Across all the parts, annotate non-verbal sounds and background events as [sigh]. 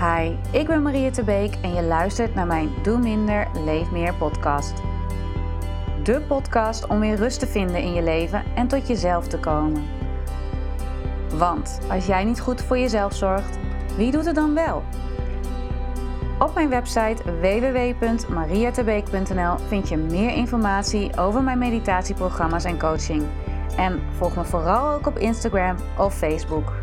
Hi, ik ben Maria Tebeek en je luistert naar mijn Doe Minder, Leef Meer podcast. De podcast om weer rust te vinden in je leven en tot jezelf te komen. Want als jij niet goed voor jezelf zorgt, wie doet het dan wel? Op mijn website www.mariatebeek.nl vind je meer informatie over mijn meditatieprogramma's en coaching. En volg me vooral ook op Instagram of Facebook.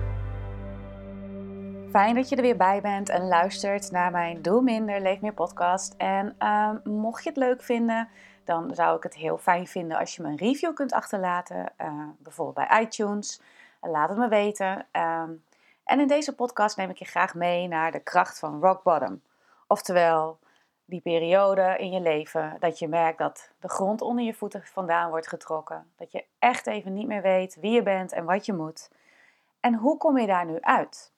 Fijn dat je er weer bij bent en luistert naar mijn Doe Minder, Leef Meer podcast. En uh, mocht je het leuk vinden, dan zou ik het heel fijn vinden als je me een review kunt achterlaten. Uh, bijvoorbeeld bij iTunes. Laat het me weten. Uh, en in deze podcast neem ik je graag mee naar de kracht van rock bottom. Oftewel, die periode in je leven dat je merkt dat de grond onder je voeten vandaan wordt getrokken. Dat je echt even niet meer weet wie je bent en wat je moet. En hoe kom je daar nu uit?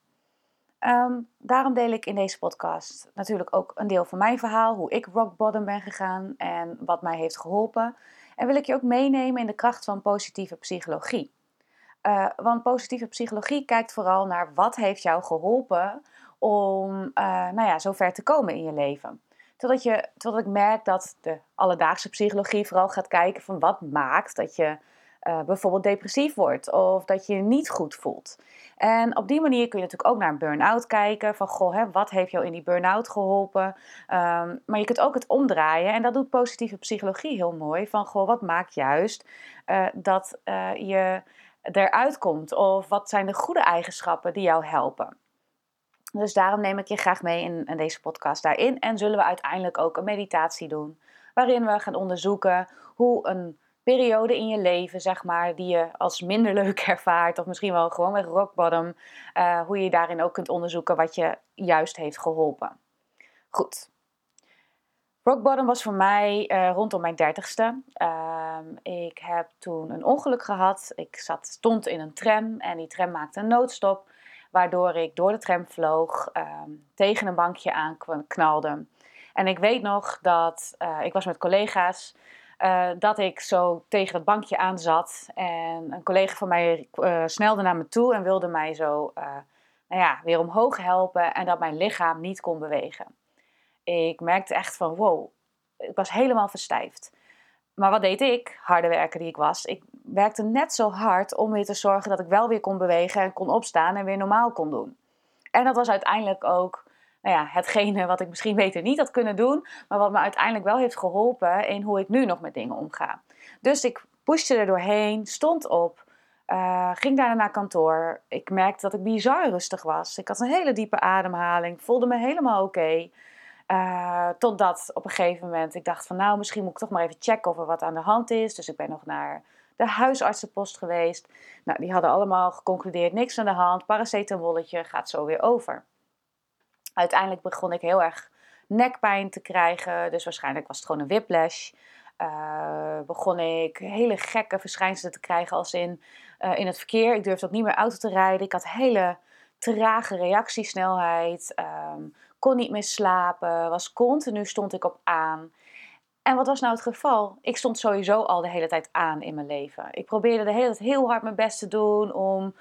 Um, daarom deel ik in deze podcast natuurlijk ook een deel van mijn verhaal, hoe ik rock bottom ben gegaan en wat mij heeft geholpen. En wil ik je ook meenemen in de kracht van positieve psychologie. Uh, want positieve psychologie kijkt vooral naar wat heeft jou geholpen om uh, nou ja, zo ver te komen in je leven. Totdat, je, totdat ik merk dat de alledaagse psychologie vooral gaat kijken van wat maakt dat je uh, bijvoorbeeld depressief wordt of dat je je niet goed voelt. En op die manier kun je natuurlijk ook naar een burn-out kijken. Van goh, hè, wat heeft jou in die burn-out geholpen? Um, maar je kunt ook het omdraaien. En dat doet positieve psychologie heel mooi. Van goh, wat maakt juist uh, dat uh, je eruit komt? Of wat zijn de goede eigenschappen die jou helpen? Dus daarom neem ik je graag mee in, in deze podcast daarin. En zullen we uiteindelijk ook een meditatie doen. Waarin we gaan onderzoeken hoe een periode in je leven, zeg maar, die je als minder leuk [laughs] ervaart, of misschien wel gewoon met rock bottom, uh, hoe je daarin ook kunt onderzoeken wat je juist heeft geholpen. Goed. Rock bottom was voor mij uh, rondom mijn dertigste. Uh, ik heb toen een ongeluk gehad. Ik zat, stond in een tram en die tram maakte een noodstop, waardoor ik door de tram vloog, ehm, tegen een bankje aan knalde. En ik weet nog dat uh, ik was met collega's uh, dat ik zo tegen het bankje aan zat. En een collega van mij uh, snelde naar me toe en wilde mij zo uh, nou ja, weer omhoog helpen. En dat mijn lichaam niet kon bewegen. Ik merkte echt van wow, ik was helemaal verstijfd. Maar wat deed ik, harde werker die ik was? Ik werkte net zo hard om weer te zorgen dat ik wel weer kon bewegen en kon opstaan en weer normaal kon doen. En dat was uiteindelijk ook nou ja, hetgene wat ik misschien beter niet had kunnen doen, maar wat me uiteindelijk wel heeft geholpen in hoe ik nu nog met dingen omga. Dus ik pushte er doorheen, stond op, uh, ging daarna naar kantoor. Ik merkte dat ik bizar rustig was. Ik had een hele diepe ademhaling, voelde me helemaal oké. Uh, totdat op een gegeven moment ik dacht van nou, misschien moet ik toch maar even checken of er wat aan de hand is. Dus ik ben nog naar de huisartsenpost geweest. Nou, die hadden allemaal geconcludeerd, niks aan de hand, paracetamolletje, gaat zo weer over uiteindelijk begon ik heel erg nekpijn te krijgen. Dus waarschijnlijk was het gewoon een whiplash. Uh, begon ik hele gekke verschijnselen te krijgen als in, uh, in het verkeer. Ik durfde ook niet meer auto te rijden. Ik had hele trage reactiesnelheid. Um, kon niet meer slapen. Was continu stond ik op aan. En wat was nou het geval? Ik stond sowieso al de hele tijd aan in mijn leven. Ik probeerde de hele tijd heel hard mijn best te doen om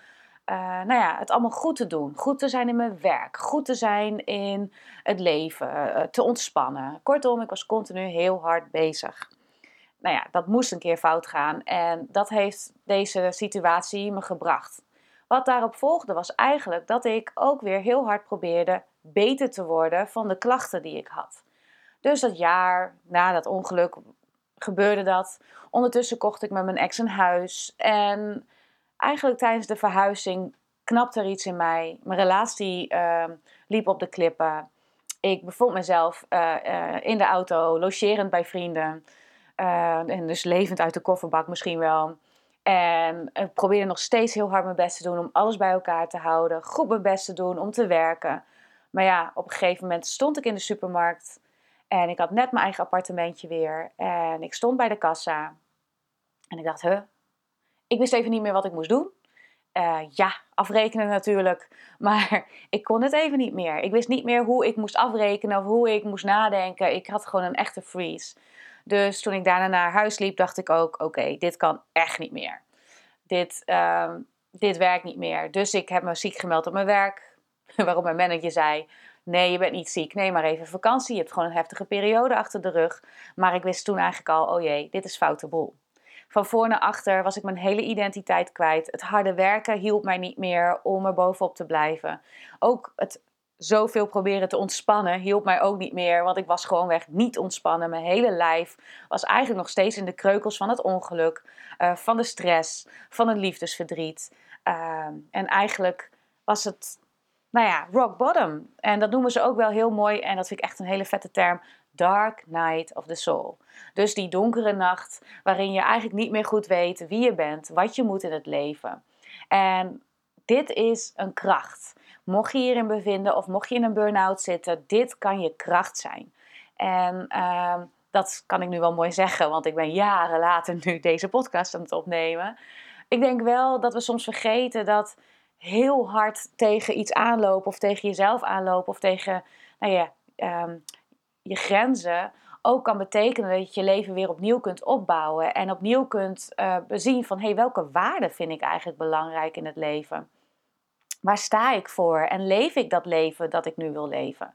uh, nou ja, het allemaal goed te doen. Goed te zijn in mijn werk. Goed te zijn in het leven. Uh, te ontspannen. Kortom, ik was continu heel hard bezig. Nou ja, dat moest een keer fout gaan. En dat heeft deze situatie me gebracht. Wat daarop volgde was eigenlijk dat ik ook weer heel hard probeerde beter te worden van de klachten die ik had. Dus dat jaar na dat ongeluk gebeurde dat. Ondertussen kocht ik met mijn ex een huis. En eigenlijk tijdens de verhuizing knapte er iets in mij. Mijn relatie uh, liep op de klippen. Ik bevond mezelf uh, uh, in de auto, logerend bij vrienden. Eh, en dus levend uit de kofferbak misschien wel. En ik probeerde nog steeds heel hard mijn best te doen om alles bij elkaar te houden. Goed mijn best te doen om te werken. Maar ja, op een gegeven moment stond ik in de supermarkt. En ik had net mijn eigen appartementje weer. En ik stond bij de kassa. En ik dacht, huh, ik wist even niet meer wat ik moest doen. Uh, ja, afrekenen natuurlijk. [laughs] Maar ik kon het even niet meer. Ik wist niet meer hoe ik moest afrekenen of hoe ik moest nadenken. Ik had gewoon een echte freeze. Dus toen ik daarna naar huis liep, dacht ik ook: oké, dit kan echt niet meer. Dit, uh, dit werkt niet meer. Dus ik heb me ziek gemeld op mijn werk. [laughs] Waarop mijn manager zei: Nee, je bent niet ziek. Nee, maar even vakantie. Je hebt gewoon een heftige periode achter de rug. Maar ik wist toen eigenlijk al, oh jee, dit is foute boel. Van voor naar achter was ik mijn hele identiteit kwijt. Het harde werken hielp mij niet meer om er bovenop te blijven. Ook het zoveel proberen te ontspannen hielp mij ook niet meer. Want ik was gewoonweg niet ontspannen. Mijn hele lijf was eigenlijk nog steeds in de kreukels van het ongeluk, uh, van de stress, van het liefdesverdriet. Uh, en eigenlijk was het, nou ja, rock bottom. En dat noemen ze ook wel heel mooi. En dat vind ik echt een hele vette term. Dark Night of the Soul. Dus die donkere nacht waarin je eigenlijk niet meer goed weet wie je bent, wat je moet in het leven. En dit is een kracht. Mocht je hierin bevinden of mocht je in een burn-out zitten, dit kan je kracht zijn. En uh, dat kan ik nu wel mooi zeggen, want ik ben jaren later nu deze podcast aan het opnemen. Ik denk wel dat we soms vergeten dat heel hard tegen iets aanlopen of tegen jezelf aanlopen of tegen nou ja, um, je grenzen ook kan betekenen dat je je leven weer opnieuw kunt opbouwen en opnieuw kunt uh, bezien van hey, welke waarden vind ik eigenlijk belangrijk in het leven? Waar sta ik voor en leef ik dat leven dat ik nu wil leven?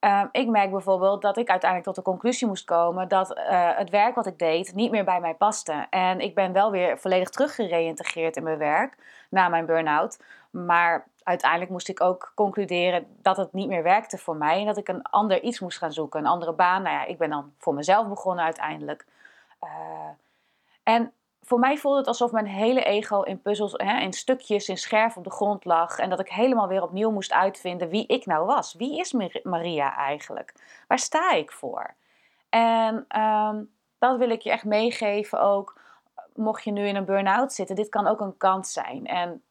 Uh, ik merk bijvoorbeeld dat ik uiteindelijk tot de conclusie moest komen dat uh, het werk wat ik deed niet meer bij mij paste. En ik ben wel weer volledig teruggereïntegreerd in mijn werk na mijn burn-out. Maar uiteindelijk moest ik ook concluderen dat het niet meer werkte voor mij. En dat ik een ander iets moest gaan zoeken, een andere baan. Nou ja, ik ben dan voor mezelf begonnen uiteindelijk. Uh, en voor mij voelde het alsof mijn hele ego in puzzels, hè, in stukjes, in scherf op de grond lag. En dat ik helemaal weer opnieuw moest uitvinden wie ik nou was. Wie is Maria eigenlijk? Waar sta ik voor? En um, dat wil ik je echt meegeven ook. Mocht je nu in een burn-out zitten, dit kan ook een kans zijn. En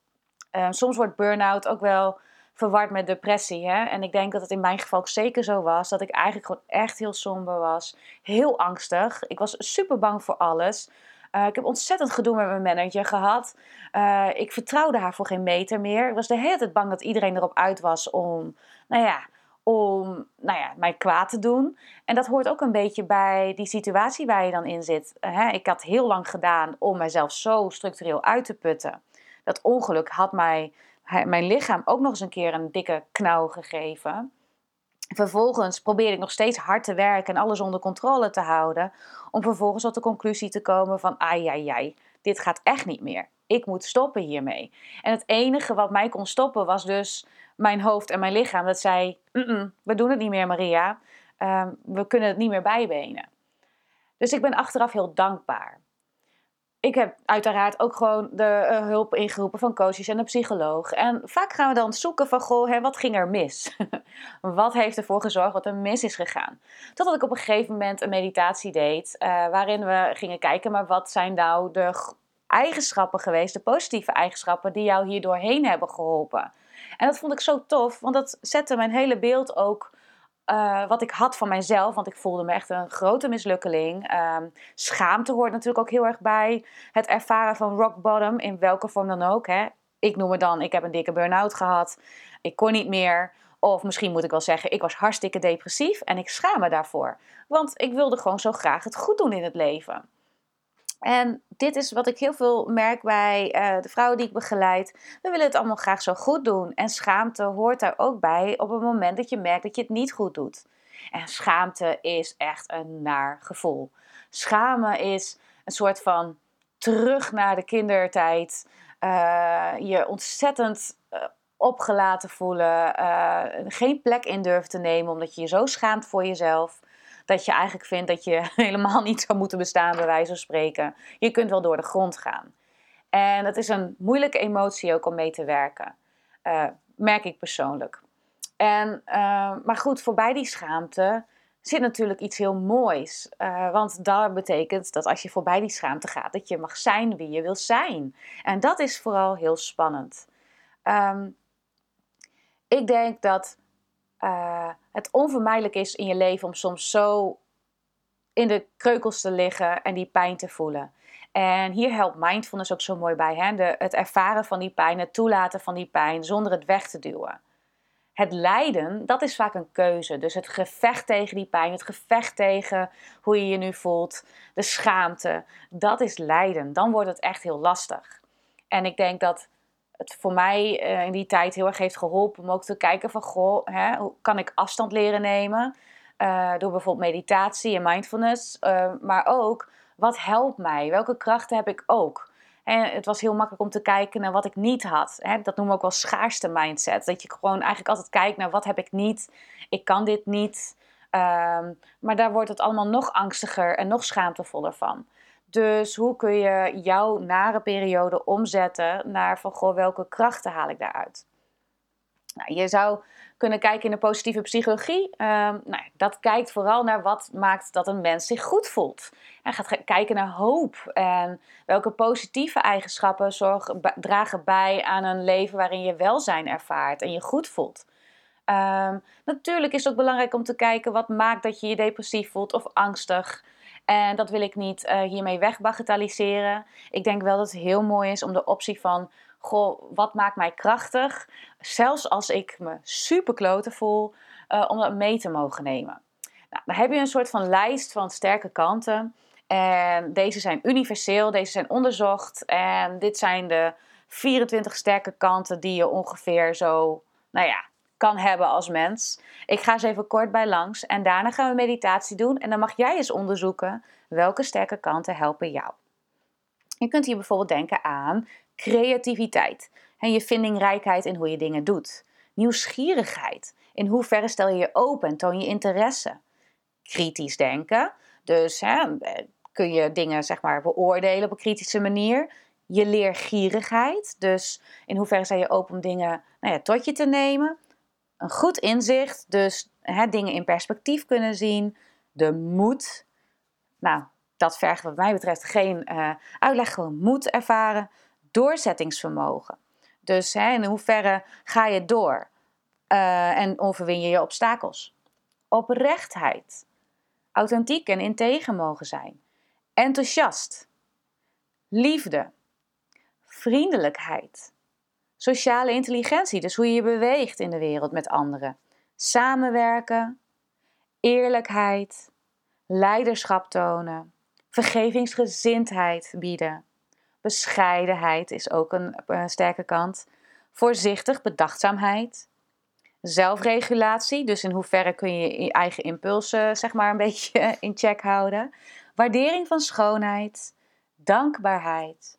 uh, soms wordt burn-out ook wel verward met depressie. Hè? En ik denk dat het in mijn geval zeker zo was. Dat ik eigenlijk gewoon echt heel somber was. Heel angstig. Ik was super bang voor alles. Uh, ik heb ontzettend gedoe met mijn manager gehad. Uh, ik vertrouwde haar voor geen meter meer. Ik was de hele tijd bang dat iedereen erop uit was om, nou ja, om nou ja, mij kwaad te doen. En dat hoort ook een beetje bij die situatie waar je dan in zit. Uh, ik had heel lang gedaan om mezelf zo structureel uit te putten. Dat ongeluk had mij, mijn lichaam ook nog eens een keer een dikke knauw gegeven. Vervolgens probeerde ik nog steeds hard te werken en alles onder controle te houden. Om vervolgens tot de conclusie te komen van, ai, ai, ai, dit gaat echt niet meer. Ik moet stoppen hiermee. En het enige wat mij kon stoppen was dus mijn hoofd en mijn lichaam. Dat zei, we doen het niet meer Maria. Uh, we kunnen het niet meer bijbenen. Dus ik ben achteraf heel dankbaar ik heb uiteraard ook gewoon de uh, hulp ingeroepen van coaches en een psycholoog. En vaak gaan we dan zoeken van, goh, hè, wat ging er mis? [laughs] wat heeft ervoor gezorgd dat er mis is gegaan? Totdat ik op een gegeven moment een meditatie deed, uh, waarin we gingen kijken, maar wat zijn nou de eigenschappen geweest, de positieve eigenschappen die jou hier doorheen hebben geholpen? En dat vond ik zo tof, want dat zette mijn hele beeld ook uh, wat ik had van mijzelf, want ik voelde me echt een grote mislukkeling. Um, schaamte hoort natuurlijk ook heel erg bij. Het ervaren van rock bottom, in welke vorm dan ook. Hè. Ik noem het dan, ik heb een dikke burn-out gehad. Ik kon niet meer. Of misschien moet ik wel zeggen, ik was hartstikke depressief en ik schaam me daarvoor. Want ik wilde gewoon zo graag het goed doen in het leven. En dit is wat ik heel veel merk bij uh, de vrouwen die ik begeleid. We willen het allemaal graag zo goed doen. En schaamte hoort daar ook bij op het moment dat je merkt dat je het niet goed doet. En schaamte is echt een naar gevoel. Schamen is een soort van terug naar de kindertijd. Uh, je ontzettend uh, opgelaten voelen. geen plek in durven te nemen omdat je je zo schaamt voor jezelf dat je eigenlijk vindt dat je [laughs] helemaal niet zou moeten bestaan, bij wijze van spreken. Je kunt wel door de grond gaan. En het is een moeilijke emotie ook om mee te werken, uh, merk ik persoonlijk. En, uh, maar goed, voorbij die schaamte zit natuurlijk iets heel moois. Uh, want dat betekent dat als je voorbij die schaamte gaat, dat je mag zijn wie je wil zijn. En dat is vooral heel spannend. Um, ik denk dat uh, het onvermijdelijk is in je leven om soms zo in de kreukels te liggen en die pijn te voelen. En hier helpt mindfulness ook zo mooi bij. Hè? De, het ervaren van die pijn, het toelaten van die pijn zonder het weg te duwen. Het lijden, dat is vaak een keuze. Dus het gevecht tegen die pijn, het gevecht tegen hoe je je nu voelt, de schaamte, dat is lijden. Dan wordt het echt heel lastig. En ik denk dat het voor mij in die tijd heel erg heeft geholpen om ook te kijken van, goh, hè, hoe kan ik afstand leren nemen? door bijvoorbeeld meditatie en mindfulness. maar ook, wat helpt mij? Welke krachten heb ik ook? En het was heel makkelijk om te kijken naar wat ik niet had. Dat noemen we ook wel schaarste mindset. Dat je gewoon eigenlijk altijd kijkt naar wat heb ik niet. Ik kan dit niet. Ehm, maar daar wordt het allemaal nog angstiger en nog schaamtevoller van. Dus hoe kun je jouw nare periode omzetten naar van goh, welke krachten haal ik daaruit? Nou, je zou kunnen kijken in de positieve psychologie. Um, nou, dat kijkt vooral naar wat maakt dat een mens zich goed voelt. En gaat kijken naar hoop en welke positieve eigenschappen dragen bij aan een leven waarin je welzijn ervaart en je goed voelt. Um, natuurlijk is het ook belangrijk om te kijken wat maakt dat je je depressief voelt of angstig. En dat wil ik niet uh, hiermee wegbagatelliseren. Ik denk wel dat het heel mooi is om de optie van goh, wat maakt mij krachtig? Zelfs als ik me super kloten voel, uh, om dat mee te mogen nemen. Nou, dan heb je een soort van lijst van sterke kanten. En deze zijn universeel, deze zijn onderzocht. En dit zijn de 24 sterke kanten die je ongeveer zo, nou ja, kan hebben als mens. Ik ga ze even kort bij langs en daarna gaan we meditatie doen. En dan mag jij eens onderzoeken welke sterke kanten helpen jou. Je kunt hier bijvoorbeeld denken aan creativiteit en je vindingrijkheid in hoe je dingen doet. Nieuwsgierigheid. In hoeverre stel je je open en toon je interesse. Kritisch denken. Dus hè, kun je dingen zeg maar, beoordelen op een kritische manier. Je leergierigheid. Dus in hoeverre sta je open om dingen nou ja, tot je te nemen. Een goed inzicht. Dus hè, dingen in perspectief kunnen zien. De moed. Nou, dat vergt wat mij betreft geen uh, uitleg. Gewoon moed ervaren doorzettingsvermogen. Dus in hoeverre ga je door uh, en overwin je je obstakels? Oprechtheid, authentiek en integer mogen zijn, enthousiast, liefde, vriendelijkheid, sociale intelligentie, dus hoe je je beweegt in de wereld met anderen, samenwerken, eerlijkheid, leiderschap tonen, vergevingsgezindheid bieden Bescheidenheid is ook een, een sterke kant. Voorzichtig, bedachtzaamheid. Zelfregulatie, dus in hoeverre kun je je eigen impulsen zeg maar een [laughs] beetje in check houden. Waardering van schoonheid, dankbaarheid,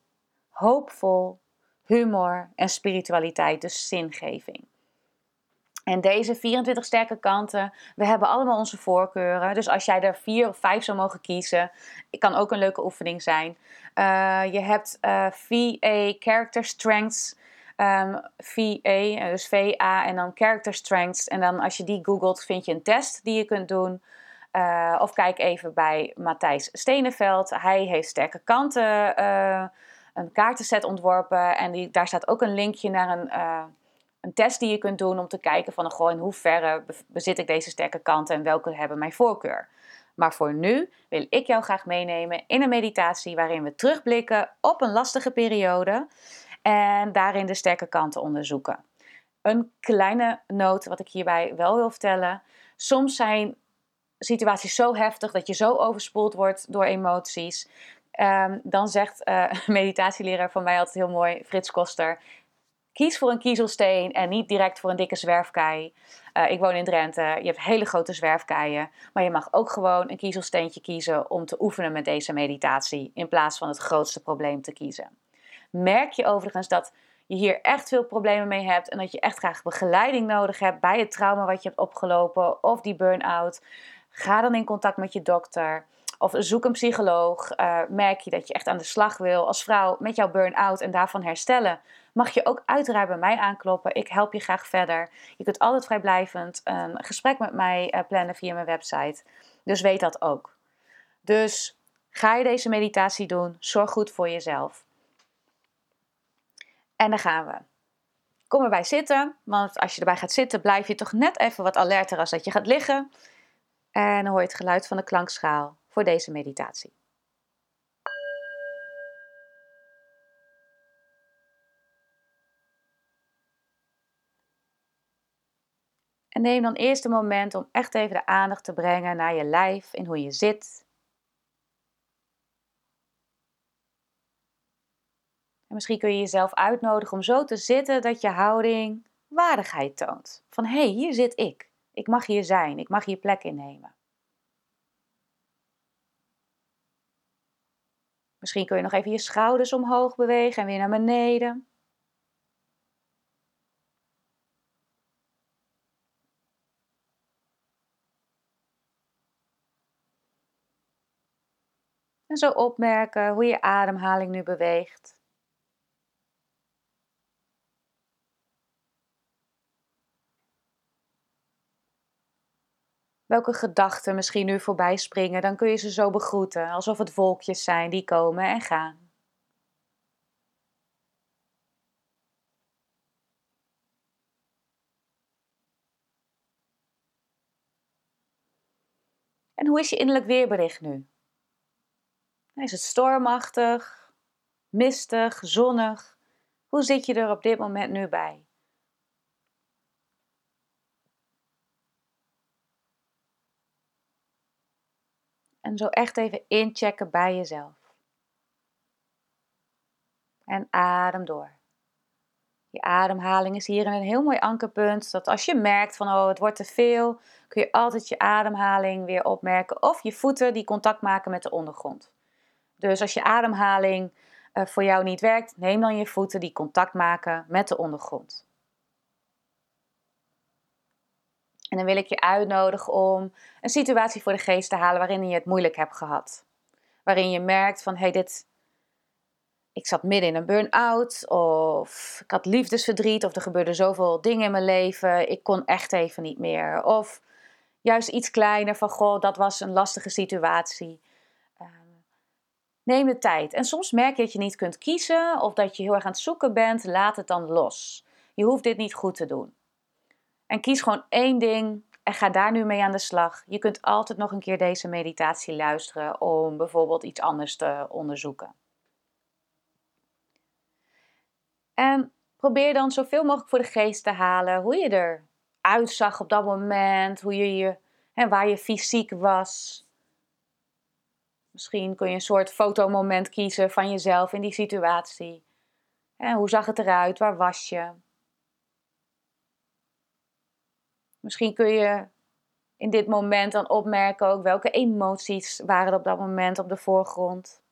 hoopvol, humor en spiritualiteit, dus zingeving. En deze 24 sterke kanten, we hebben allemaal onze voorkeuren. Dus als jij er vier of vijf zou mogen kiezen, kan ook een leuke oefening zijn. Uh, je hebt eh, VA Character Strengths. Ehm, VA, eh, dus VA en dan Character Strengths. En dan als je die googelt, vind je een test die je kunt doen. Of kijk even bij Matthijs Steneveld. Hij heeft sterke kanten, een kaartenset ontworpen. En die, daar staat ook een linkje naar een een test die je kunt doen om te kijken van goh, in hoeverre bezit ik deze sterke kanten en welke hebben mijn voorkeur. Maar voor nu wil ik jou graag meenemen in een meditatie waarin we terugblikken op een lastige periode en daarin de sterke kanten onderzoeken. Een kleine noot wat ik hierbij wel wil vertellen. Soms zijn situaties zo heftig dat je zo overspoeld wordt door emoties. Um, dan zegt uh, [laughs] meditatieleraar van mij altijd heel mooi, Frits Koster kies voor een kiezelsteen en niet direct voor een dikke zwerfkei. Uh, ik woon in Drenthe, je hebt hele grote zwerfkeien, maar je mag ook gewoon een kiezelsteentje kiezen om te oefenen met deze meditatie in plaats van het grootste probleem te kiezen. Merk je overigens dat je hier echt veel problemen mee hebt en dat je echt graag begeleiding nodig hebt bij het trauma wat je hebt opgelopen of die burn-out, ga dan in contact met je dokter. Of zoek een psycholoog. Uh, merk je dat je echt aan de slag wil als vrouw met jouw burn-out en daarvan herstellen mag je ook uiteraard bij mij aankloppen. Ik help je graag verder. Je kunt altijd vrijblijvend een gesprek met mij eh, plannen via mijn website. Dus weet dat ook. Dus ga je deze meditatie doen, zorg goed voor jezelf. En dan gaan we. Kom erbij zitten, want als je erbij gaat zitten, blijf je toch net even wat alerter als dat je gaat liggen. En dan hoor je het geluid van de klankschaal voor deze meditatie. En neem dan eerst een moment om echt even de aandacht te brengen naar je lijf, in hoe je zit. misschien kun je jezelf uitnodigen om zo te zitten dat je houding waardigheid toont. Van hé, hey, hier zit ik. Ik mag hier zijn. Ik mag hier plek innemen. Misschien kun je nog even je schouders omhoog bewegen en weer naar beneden. En zo opmerken hoe je ademhaling nu beweegt. Welke gedachten misschien nu voorbij springen, dan kun je ze zo begroeten, alsof het wolkjes zijn die komen en gaan. En hoe is je innerlijk weerbericht nu? Is het stormachtig, mistig, zonnig? Hoe zit je er op dit moment nu bij? En zo echt even inchecken bij jezelf. En adem door. Je ademhaling is hier een heel mooi ankerpunt. Dat als je merkt van oh, het wordt te veel, kun je altijd je ademhaling weer opmerken. Of je voeten die contact maken met de ondergrond. Dus als je ademhaling uh, voor jou niet werkt, neem dan je voeten die contact maken met de ondergrond. En dan wil ik je uitnodigen om een situatie voor de geest te halen waarin je het moeilijk hebt gehad. Waarin je merkt van, hé, hey, dit, ik zat midden in een burn-out, of ik had liefdesverdriet, of er gebeurden zoveel dingen in mijn leven, ik kon echt even niet meer. Of juist iets kleiner van, goh, dat was een lastige situatie. Ehm, neem de tijd. En soms merk je dat je niet kunt kiezen, of dat je heel erg aan het zoeken bent, laat het dan los. Je hoeft dit niet goed te doen. En kies gewoon één ding en ga daar nu mee aan de slag. Je kunt altijd nog een keer deze meditatie luisteren om bijvoorbeeld iets anders te onderzoeken. En probeer dan zoveel mogelijk voor de geest te halen hoe je eruit zag op dat moment, hoe je je, en waar je fysiek was. Misschien kun je een soort fotomoment kiezen van jezelf in die situatie. En hoe zag het eruit? Waar was je? Misschien kun je in dit moment dan opmerken ook welke emoties waren er op dat moment op de voorgrond.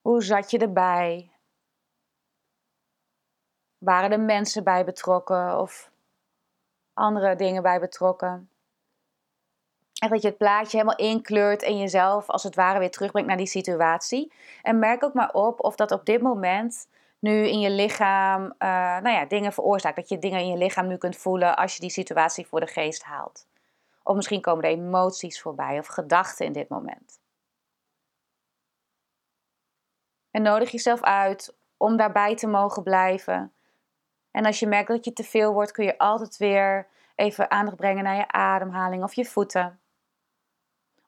Hoe zat je erbij? Waren er mensen bij betrokken of andere dingen bij betrokken? En dat je het plaatje helemaal inkleurt en jezelf als het ware weer terugbrengt naar die situatie. En merk ook maar op of dat op dit moment nu in je lichaam uh, nou ja, dingen veroorzaakt. Dat je dingen in je lichaam nu kunt voelen als je die situatie voor de geest haalt. Of misschien komen er emoties voorbij of gedachten in dit moment. En nodig jezelf uit om daarbij te mogen blijven. En als je merkt dat je te veel wordt, kun je altijd weer even aandacht brengen naar je ademhaling of je voeten.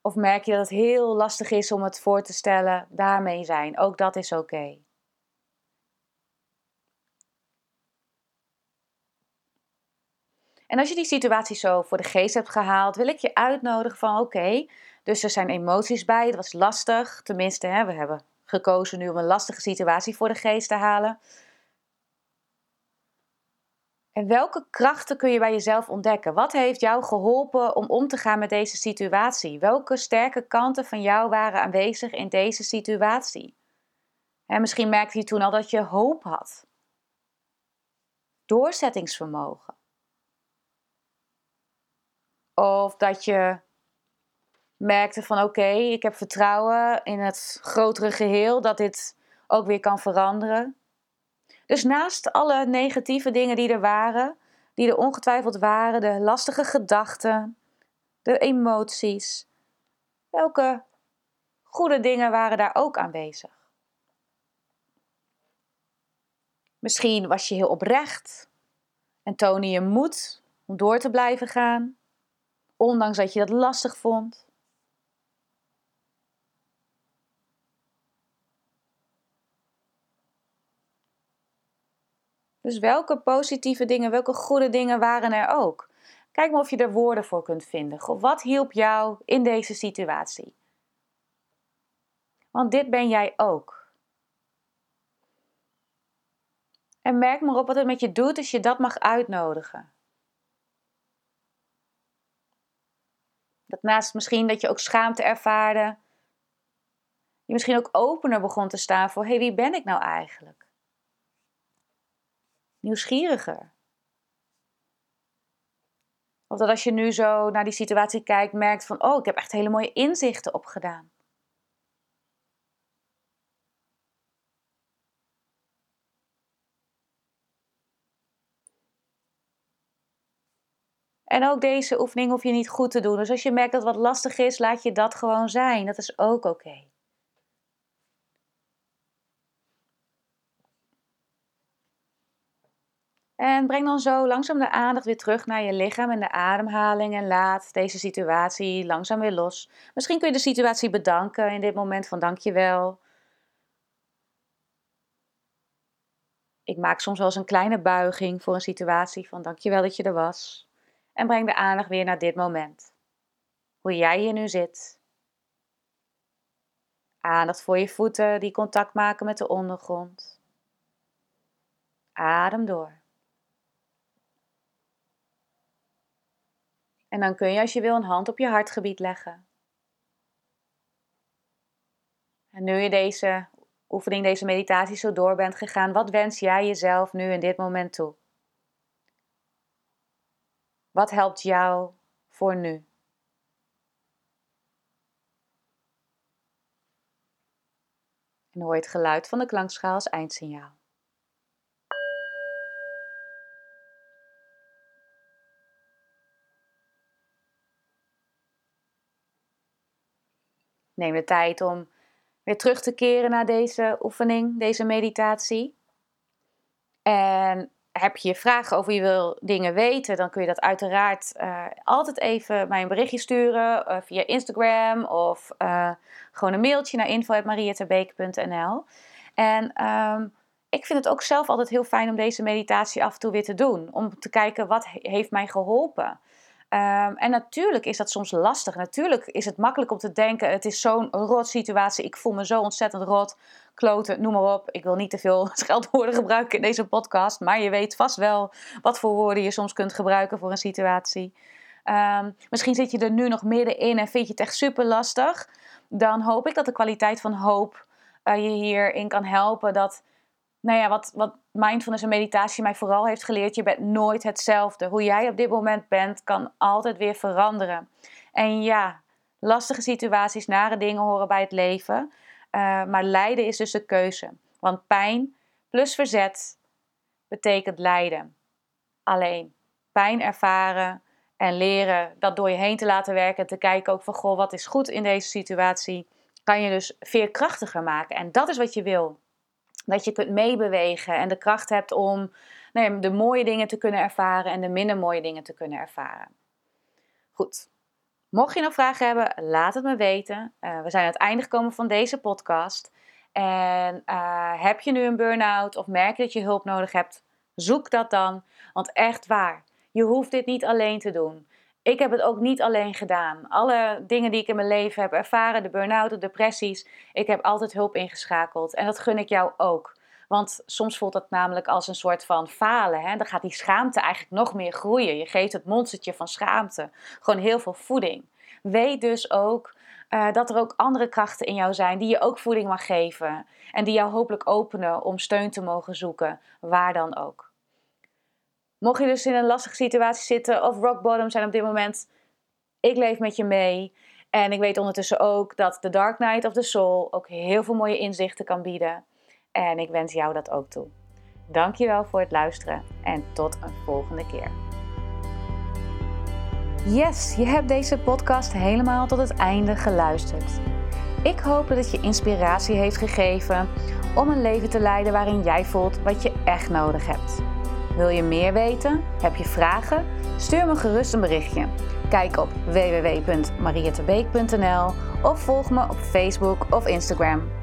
Of merk je dat het heel lastig is om het voor te stellen, daarmee zijn. Ook dat is oké. En als je die situatie zo voor de geest hebt gehaald, wil ik je uitnodigen van oké, dus er zijn emoties bij, het was lastig, tenminste, hè, we hebben gekozen nu om een lastige situatie voor de geest te halen. En welke krachten kun je bij jezelf ontdekken? Wat heeft jou geholpen om om te gaan met deze situatie? Welke sterke kanten van jou waren aanwezig in deze situatie? En misschien merkte je toen al dat je hoop had. Doorzettingsvermogen. Of dat je merkte van oké, ik heb vertrouwen in het grotere geheel dat dit ook weer kan veranderen. Dus naast alle negatieve dingen die er waren, die er ongetwijfeld waren, de lastige gedachten, de emoties, welke goede dingen waren daar ook aanwezig? Misschien was je heel oprecht en toonde je moed om door te blijven gaan ondanks dat je dat lastig vond. Dus welke positieve dingen, welke goede dingen waren er ook? Kijk maar of je er woorden voor kunt vinden. wat hielp jou in deze situatie? Want dit ben jij ook. En merk maar op wat het met je doet als je dat mag uitnodigen. Dat naast misschien dat je ook schaamte ervaarde, je misschien ook opener begon te staan voor: hé, hey, wie ben ik nou eigenlijk? Nieuwsgieriger. Of dat als je nu zo naar die situatie kijkt, merkt van: oh, ik heb echt hele mooie inzichten opgedaan. En ook deze oefening hoef je niet goed te doen. Dus als je merkt dat wat lastig is, laat je dat gewoon zijn. Dat is ook oké. En breng dan zo langzaam de aandacht weer terug naar je lichaam en de ademhaling. En laat deze situatie langzaam weer los. Misschien kun je de situatie bedanken in dit moment van dankjewel. Ik maak soms wel eens een kleine buiging voor een situatie van dankjewel dat je er was. En breng de aandacht weer naar dit moment. Hoe jij hier nu zit. Aandacht voor je voeten die contact maken met de ondergrond. Adem door. En dan kun je als je wil een hand op je hartgebied leggen. En nu je deze oefening, deze meditatie zo door bent gegaan, wat wens jij jezelf nu in dit moment toe? Wat helpt jou voor nu? En hoor je het geluid van de klankschaal als eindsignaal. Neem de tijd om weer terug te keren naar deze oefening, deze meditatie. En heb je vragen over je wil dingen weten, dan kun je dat uiteraard uh, altijd even mij een berichtje sturen uh, via Instagram of uh, gewoon een mailtje naar info.marietterbeek.nl. En um, ik vind het ook zelf altijd heel fijn om deze meditatie af en toe weer te doen. Om te kijken wat heeft mij geholpen. Um, en natuurlijk is dat soms lastig. Natuurlijk is het makkelijk om te denken: het is zo'n rot situatie. Ik voel me zo ontzettend rot. Kloten, noem maar op. Ik wil niet te veel [laughs] scheldwoorden gebruiken in deze podcast. Maar je weet vast wel wat voor woorden je soms kunt gebruiken voor een situatie. Um, misschien zit je er nu nog middenin en vind je het echt super lastig. Dan hoop ik dat de kwaliteit van hoop uh, je hierin kan helpen. Dat nou ja, wat, wat mindfulness en meditatie mij vooral heeft geleerd, je bent nooit hetzelfde. Hoe jij op dit moment bent, kan altijd weer veranderen. En ja, lastige situaties, nare dingen horen bij het leven. Uh, maar lijden is dus de keuze. Want pijn plus verzet betekent lijden. Alleen pijn ervaren en leren dat door je heen te laten werken. Te kijken ook van, goh, wat is goed in deze situatie. Kan je dus veerkrachtiger maken. En dat is wat je wil dat je kunt meebewegen en de kracht hebt om nou ja, de mooie dingen te kunnen ervaren en de minder mooie dingen te kunnen ervaren. Goed. Mocht je nog vragen hebben, laat het me weten. Uh, we zijn aan het einde gekomen van deze podcast. En uh, heb je nu een burn-out of merk je dat je hulp nodig hebt, zoek dat dan. Want echt waar, je hoeft dit niet alleen te doen ik heb het ook niet alleen gedaan. Alle dingen die ik in mijn leven heb ervaren, de burn-out, de depressies, ik heb altijd hulp ingeschakeld. En dat gun ik jou ook. Want soms voelt dat namelijk als een soort van falen. Hè? Dan gaat die schaamte eigenlijk nog meer groeien. Je geeft het monstertje van schaamte gewoon heel veel voeding. Weet dus ook uh, dat er ook andere krachten in jou zijn die je ook voeding mag geven. En die jou hopelijk openen om steun te mogen zoeken, waar dan ook. Mocht je dus in een lastige situatie zitten of rock bottom zijn op dit moment, ik leef met je mee. En ik weet ondertussen ook dat The Dark Night of the Soul ook heel veel mooie inzichten kan bieden. En ik wens jou dat ook toe. Dankjewel voor het luisteren en tot een volgende keer. Yes, je hebt deze podcast helemaal tot het einde geluisterd. Ik hoop dat het je inspiratie heeft gegeven om een leven te leiden waarin jij voelt wat je echt nodig hebt. Wil je meer weten? Heb je vragen? Stuur me gerust een berichtje. Kijk op www.mariettebeek.nl of volg me op Facebook of Instagram.